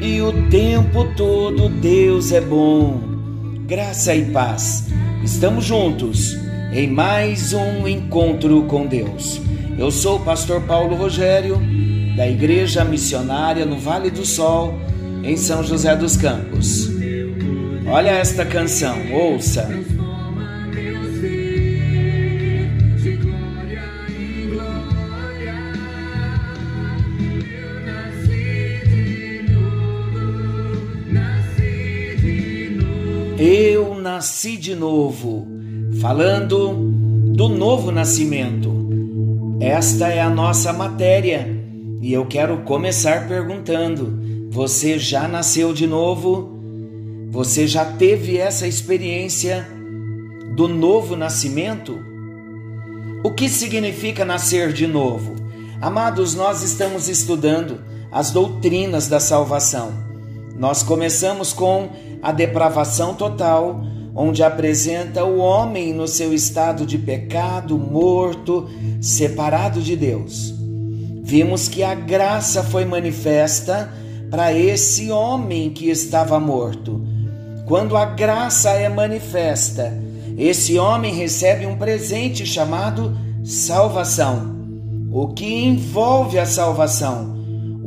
e o tempo todo Deus é bom. Graça e paz. Estamos juntos em mais um encontro com Deus. Eu sou o pastor Paulo Rogério, da Igreja Missionária no Vale do Sol, em São José dos Campos. Olha esta canção, ouça. Eu nasci de novo, falando do novo nascimento. Esta é a nossa matéria e eu quero começar perguntando: você já nasceu de novo? Você já teve essa experiência do novo nascimento? O que significa nascer de novo? Amados, nós estamos estudando as doutrinas da salvação. Nós começamos com a depravação total, onde apresenta o homem no seu estado de pecado, morto, separado de Deus. Vimos que a graça foi manifesta para esse homem que estava morto. Quando a graça é manifesta, esse homem recebe um presente chamado salvação. O que envolve a salvação?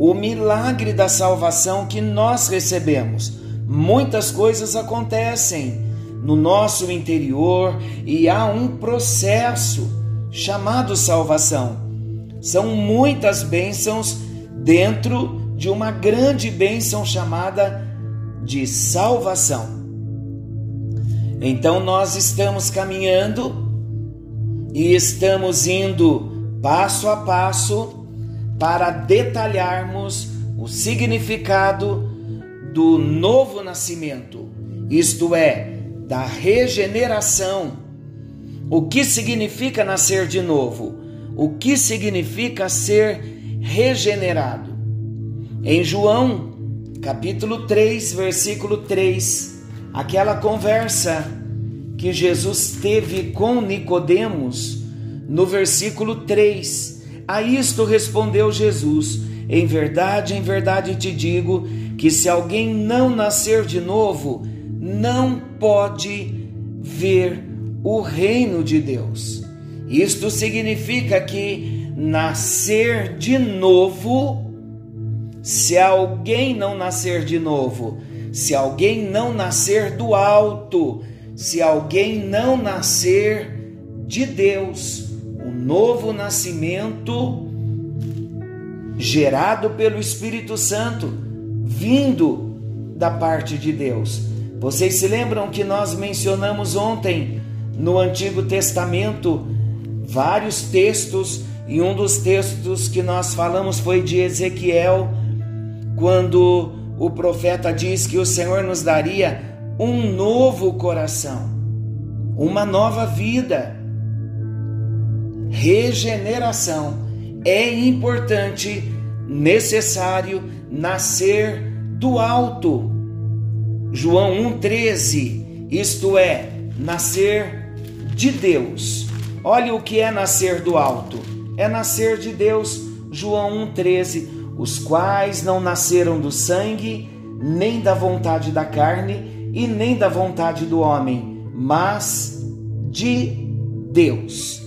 O milagre da salvação que nós recebemos. Muitas coisas acontecem no nosso interior e há um processo chamado salvação. São muitas bênçãos dentro de uma grande bênção chamada de salvação. Então nós estamos caminhando e estamos indo passo a passo para detalharmos o significado do novo nascimento, isto é, da regeneração. O que significa nascer de novo? O que significa ser regenerado? Em João, capítulo 3, versículo 3, aquela conversa que Jesus teve com Nicodemos, no versículo 3, a isto respondeu Jesus: Em verdade, em verdade te digo que se alguém não nascer de novo, não pode ver o reino de Deus. Isto significa que nascer de novo, se alguém não nascer de novo, se alguém não nascer do alto, se alguém não nascer de Deus, novo nascimento gerado pelo Espírito Santo, vindo da parte de Deus. Vocês se lembram que nós mencionamos ontem no Antigo Testamento vários textos, e um dos textos que nós falamos foi de Ezequiel, quando o profeta diz que o Senhor nos daria um novo coração, uma nova vida regeneração. É importante, necessário nascer do alto. João 1,13, isto é, nascer de Deus. Olha o que é nascer do alto: é nascer de Deus. João 1,13, os quais não nasceram do sangue, nem da vontade da carne, e nem da vontade do homem, mas de Deus.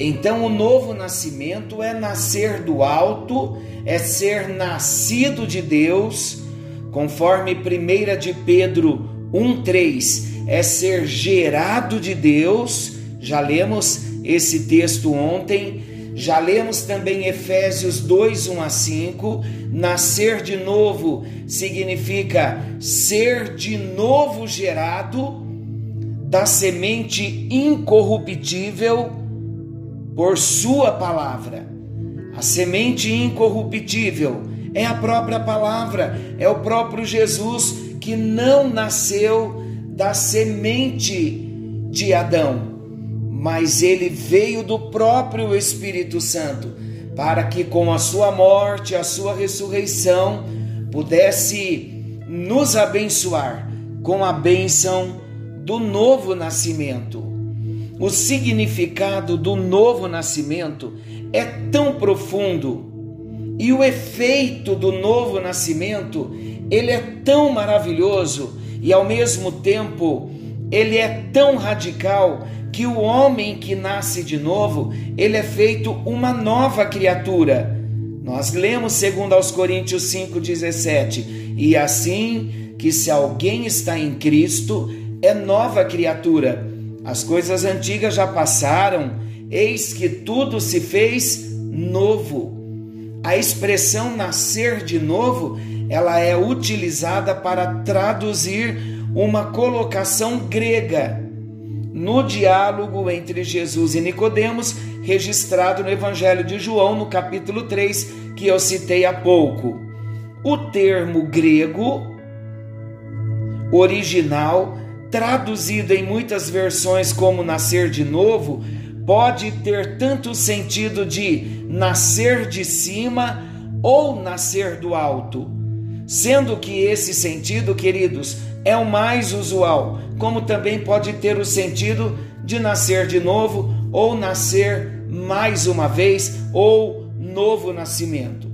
Então, o novo nascimento é nascer do alto, é ser nascido de Deus, conforme 1 de Pedro 1,3, é ser gerado de Deus. Já lemos esse texto ontem. Já lemos também Efésios 2, 1 a 5. Nascer de novo significa ser de novo gerado da semente incorruptível por Sua palavra. A semente incorruptível é a própria palavra, é o próprio Jesus que não nasceu da semente de Adão, mas ele veio do próprio Espírito Santo, para que com a sua morte, a sua ressurreição, pudesse nos abençoar com a bênção do novo nascimento. O significado do novo nascimento é tão profundo e o efeito do novo nascimento, ele é tão maravilhoso e ao mesmo tempo ele é tão radical que o homem que nasce de novo, ele é feito uma nova criatura. Nós lemos segundo aos Coríntios 5:17, e assim que se alguém está em Cristo, é nova criatura. As coisas antigas já passaram, eis que tudo se fez novo. A expressão nascer de novo, ela é utilizada para traduzir uma colocação grega no diálogo entre Jesus e Nicodemos, registrado no Evangelho de João, no capítulo 3, que eu citei há pouco. O termo grego original, traduzido em muitas versões como nascer de novo, pode ter tanto sentido de nascer de cima ou nascer do alto. Sendo que esse sentido, queridos, é o mais usual, como também pode ter o sentido de nascer de novo ou nascer mais uma vez ou novo nascimento.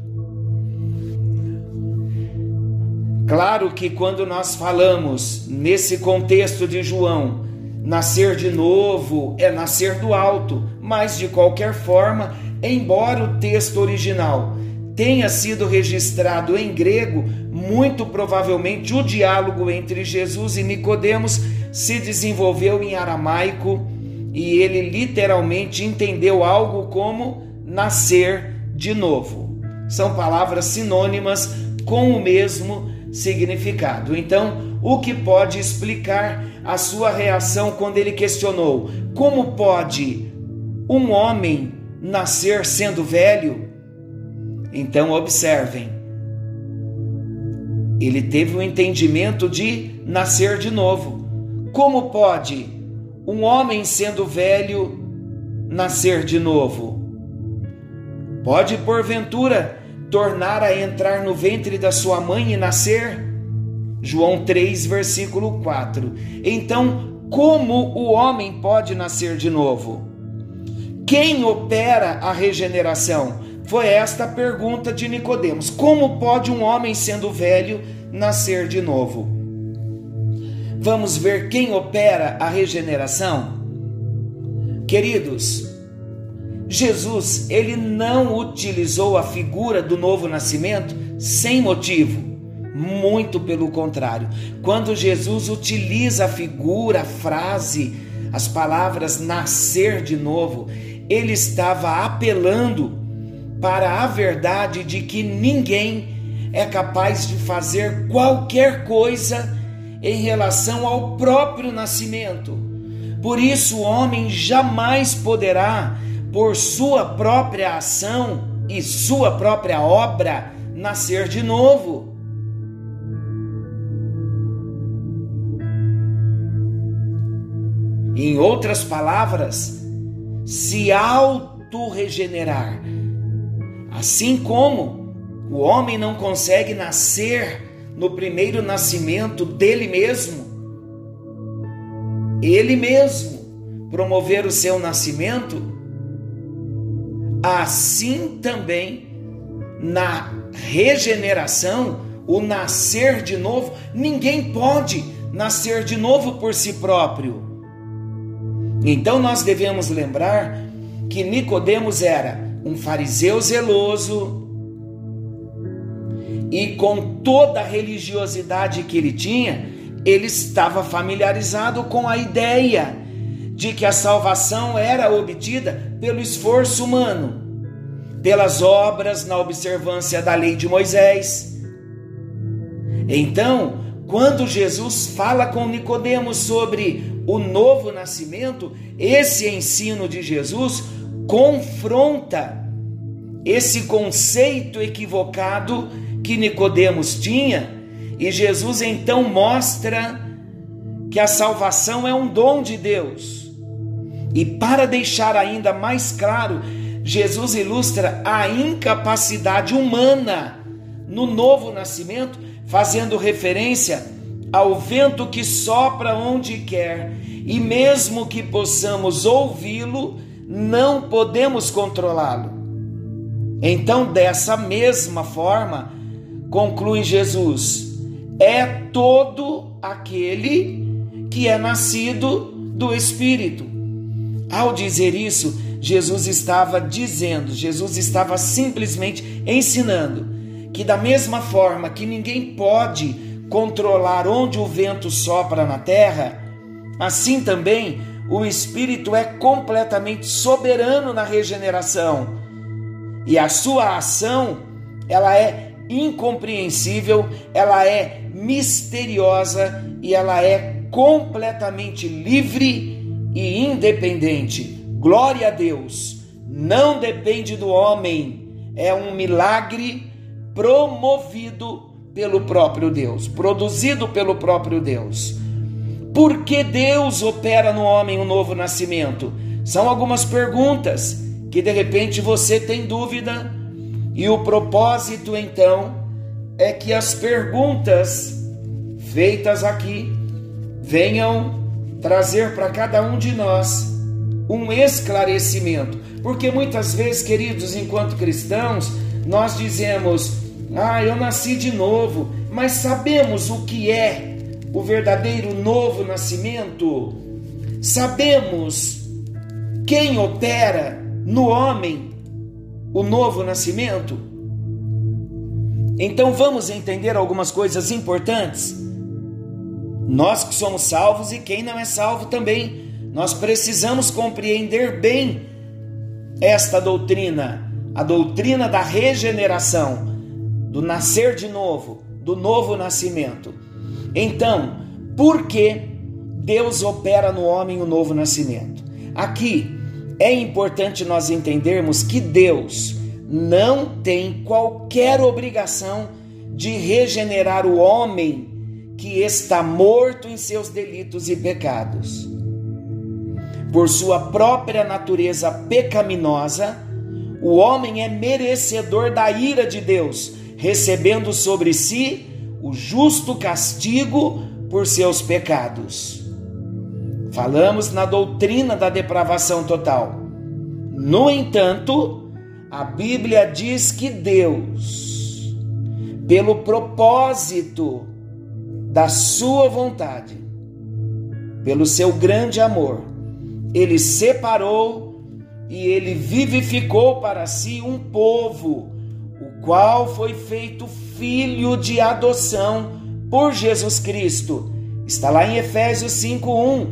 Claro que quando nós falamos nesse contexto de João, Nascer de novo é nascer do alto, mas de qualquer forma, embora o texto original tenha sido registrado em grego, muito provavelmente o diálogo entre Jesus e Nicodemos se desenvolveu em aramaico e ele literalmente entendeu algo como nascer de novo. São palavras sinônimas com o mesmo significado. Então, o que pode explicar a sua reação quando ele questionou: como pode um homem nascer sendo velho? Então, observem, ele teve o um entendimento de nascer de novo. Como pode um homem sendo velho nascer de novo? Pode, porventura, tornar a entrar no ventre da sua mãe e nascer? João 3, versículo 4. Então, como o homem pode nascer de novo? Quem opera a regeneração? Foi esta a pergunta de Nicodemos. Como pode um homem sendo velho nascer de novo? Vamos ver quem opera a regeneração? Queridos, Jesus, ele não utilizou a figura do novo nascimento sem motivo. Muito pelo contrário. Quando Jesus utiliza a figura, a frase, as palavras nascer de novo, ele estava apelando para a verdade de que ninguém é capaz de fazer qualquer coisa em relação ao próprio nascimento. Por isso, o homem jamais poderá, por sua própria ação e sua própria obra, nascer de novo. Em outras palavras, se auto-regenerar. Assim como o homem não consegue nascer no primeiro nascimento dele mesmo, ele mesmo promover o seu nascimento, assim também na regeneração, o nascer de novo, ninguém pode nascer de novo por si próprio. Então nós devemos lembrar que Nicodemos era um fariseu zeloso e com toda a religiosidade que ele tinha, ele estava familiarizado com a ideia de que a salvação era obtida pelo esforço humano, pelas obras na observância da lei de Moisés. Então, quando Jesus fala com Nicodemos sobre o novo nascimento, esse ensino de Jesus confronta esse conceito equivocado que Nicodemos tinha, e Jesus então mostra que a salvação é um dom de Deus. E para deixar ainda mais claro, Jesus ilustra a incapacidade humana no novo nascimento, fazendo referência ao vento que sopra onde quer e mesmo que possamos ouvi-lo, não podemos controlá-lo. Então, dessa mesma forma, conclui Jesus, é todo aquele que é nascido do Espírito. Ao dizer isso, Jesus estava dizendo, Jesus estava simplesmente ensinando que, da mesma forma que ninguém pode controlar onde o vento sopra na terra, assim também o Espírito é completamente soberano na regeneração. E a sua ação, ela é incompreensível, ela é misteriosa e ela é completamente livre e independente. Glória a Deus! Não depende do homem, é um milagre promovido pelo próprio Deus, produzido pelo próprio Deus. Por que Deus opera no homem um novo nascimento? São algumas perguntas que de repente você tem dúvida, e o propósito então é que as perguntas feitas aqui venham trazer para cada um de nós um esclarecimento, porque muitas vezes, queridos, enquanto cristãos, nós dizemos: "Ah, eu nasci de novo", mas sabemos o que é o verdadeiro novo nascimento? Sabemos quem opera no homem o novo nascimento? Então vamos entender algumas coisas importantes. Nós que somos salvos e quem não é salvo também, nós precisamos compreender bem esta doutrina, a doutrina da regeneração, do nascer de novo, do novo nascimento. Então, por que Deus opera no homem o novo nascimento? Aqui é importante nós entendermos que Deus não tem qualquer obrigação de regenerar o homem que está morto em seus delitos e pecados. Por sua própria natureza pecaminosa, o homem é merecedor da ira de Deus, recebendo sobre si o justo castigo por seus pecados. Falamos na doutrina da depravação total. No entanto, a Bíblia diz que Deus, pelo propósito da sua vontade, pelo seu grande amor, ele separou e ele vivificou para si um povo, o qual foi feito filho de adoção por Jesus Cristo. Está lá em Efésios 5:1.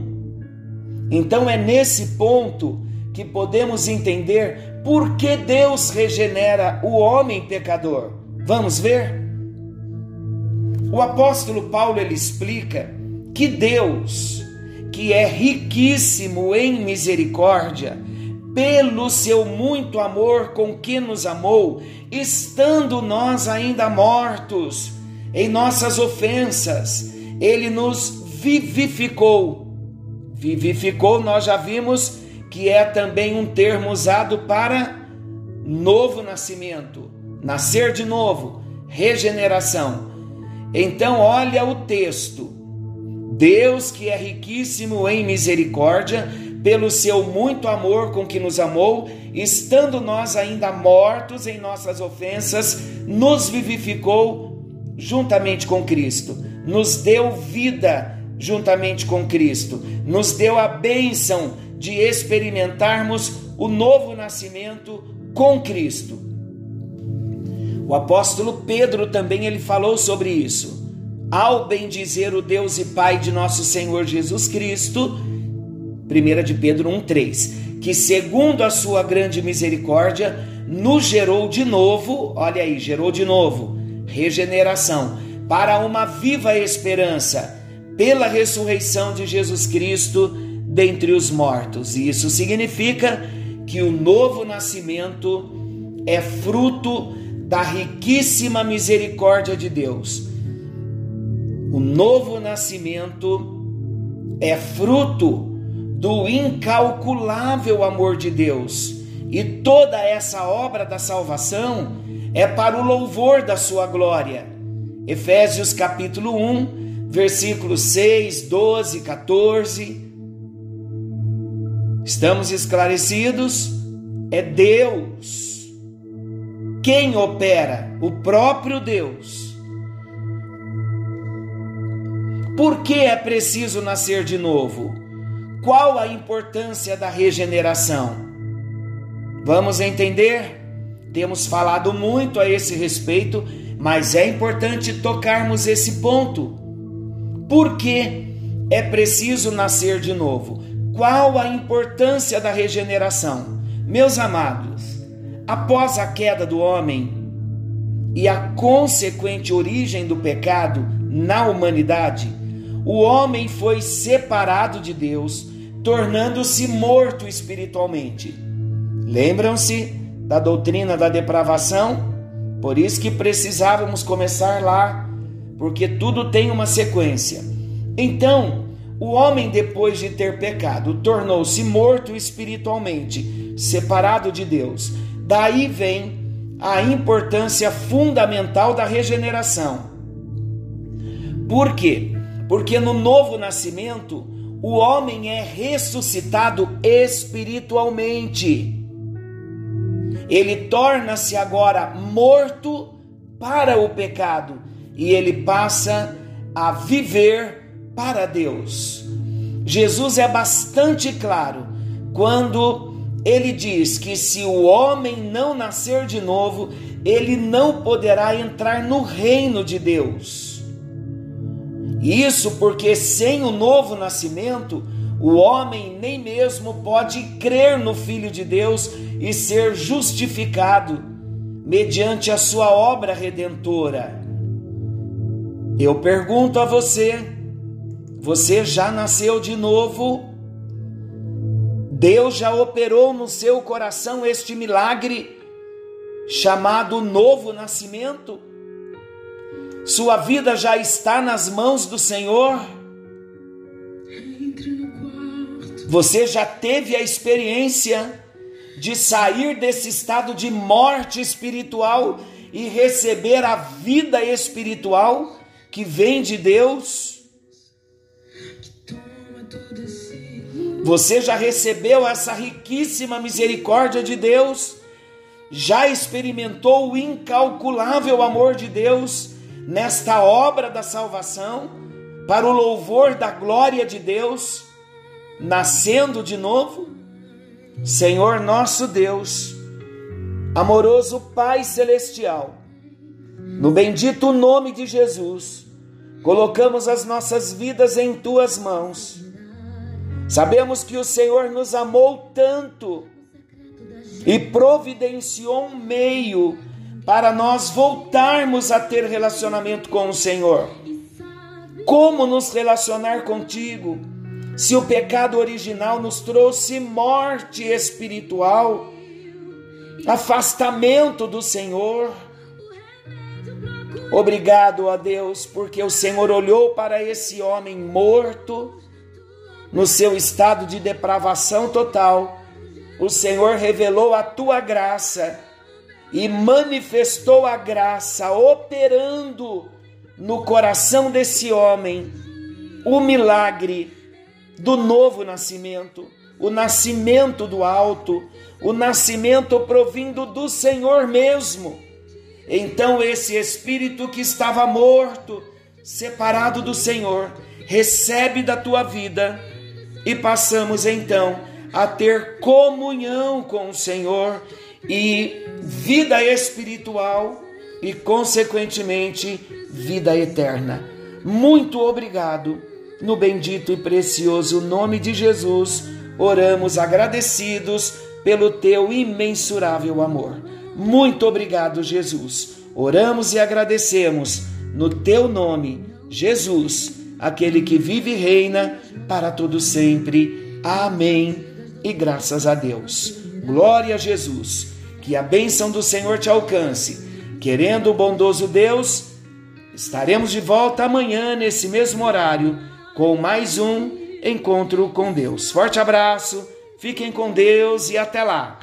Então é nesse ponto que podemos entender por que Deus regenera o homem pecador. Vamos ver? O apóstolo Paulo ele explica que Deus, que é riquíssimo em misericórdia, pelo seu muito amor com que nos amou, estando nós ainda mortos em nossas ofensas, ele nos vivificou. Vivificou, nós já vimos que é também um termo usado para novo nascimento, nascer de novo, regeneração. Então, olha o texto. Deus, que é riquíssimo em misericórdia, pelo seu muito amor com que nos amou, estando nós ainda mortos em nossas ofensas, nos vivificou juntamente com Cristo, nos deu vida juntamente com Cristo, nos deu a bênção de experimentarmos o novo nascimento com Cristo. O apóstolo Pedro também ele falou sobre isso. Ao bendizer o Deus e Pai de nosso Senhor Jesus Cristo, 1 de Pedro 1:3, que segundo a sua grande misericórdia nos gerou de novo, olha aí, gerou de novo, regeneração, para uma viva esperança, pela ressurreição de Jesus Cristo dentre os mortos. E isso significa que o novo nascimento é fruto da riquíssima misericórdia de Deus. O novo nascimento é fruto do incalculável amor de Deus, e toda essa obra da salvação é para o louvor da sua glória. Efésios capítulo 1, versículos 6, 12, 14. Estamos esclarecidos? É Deus. Quem opera? O próprio Deus. Por que é preciso nascer de novo? Qual a importância da regeneração? Vamos entender? Temos falado muito a esse respeito, mas é importante tocarmos esse ponto. Por que é preciso nascer de novo? Qual a importância da regeneração? Meus amados, após a queda do homem e a consequente origem do pecado na humanidade, o homem foi separado de Deus, tornando-se morto espiritualmente. Lembram-se da doutrina da depravação? Por isso que precisávamos começar lá, porque tudo tem uma sequência. Então, o homem, depois de ter pecado, tornou-se morto espiritualmente, separado de Deus. Daí vem a importância fundamental da regeneração. Por quê? Porque no novo nascimento, o homem é ressuscitado espiritualmente. Ele torna-se agora morto para o pecado e ele passa a viver para Deus. Jesus é bastante claro quando ele diz que se o homem não nascer de novo, ele não poderá entrar no reino de Deus. Isso porque sem o novo nascimento, o homem nem mesmo pode crer no Filho de Deus e ser justificado mediante a sua obra redentora. Eu pergunto a você, você já nasceu de novo. Deus já operou no seu coração este milagre chamado novo nascimento. Sua vida já está nas mãos do Senhor. Você já teve a experiência de sair desse estado de morte espiritual e receber a vida espiritual que vem de Deus? Você já recebeu essa riquíssima misericórdia de Deus? Já experimentou o incalculável amor de Deus nesta obra da salvação, para o louvor da glória de Deus, nascendo de novo? Senhor nosso Deus, amoroso Pai Celestial, no bendito nome de Jesus, colocamos as nossas vidas em tuas mãos Sabemos que o Senhor nos amou tanto e providenciou um meio para nós voltarmos a ter relacionamento com o Senhor. Como nos relacionar contigo? Se o pecado original nos trouxe morte espiritual, afastamento do Senhor. Obrigado a Deus, porque o Senhor olhou para esse homem morto no seu estado de depravação total, o Senhor revelou a tua graça e manifestou a graça, operando no coração desse homem o milagre do novo nascimento, o nascimento do alto, o nascimento provindo do Senhor mesmo. Então, esse espírito que estava morto, separado do Senhor, recebe da tua vida e passamos então a ter comunhão com o Senhor e vida espiritual e, consequentemente, vida eterna. Muito obrigado. No bendito e precioso nome de Jesus, oramos agradecidos pelo teu imensurável amor. Muito obrigado, Jesus. Oramos e agradecemos no teu nome, Jesus aquele que vive e reina para todo sempre. Amém. E graças a Deus. Glória a Jesus. Que a bênção do Senhor te alcance. Querendo o bondoso Deus, estaremos de volta amanhã nesse mesmo horário com mais um encontro com Deus. Forte abraço. Fiquem com Deus e até lá.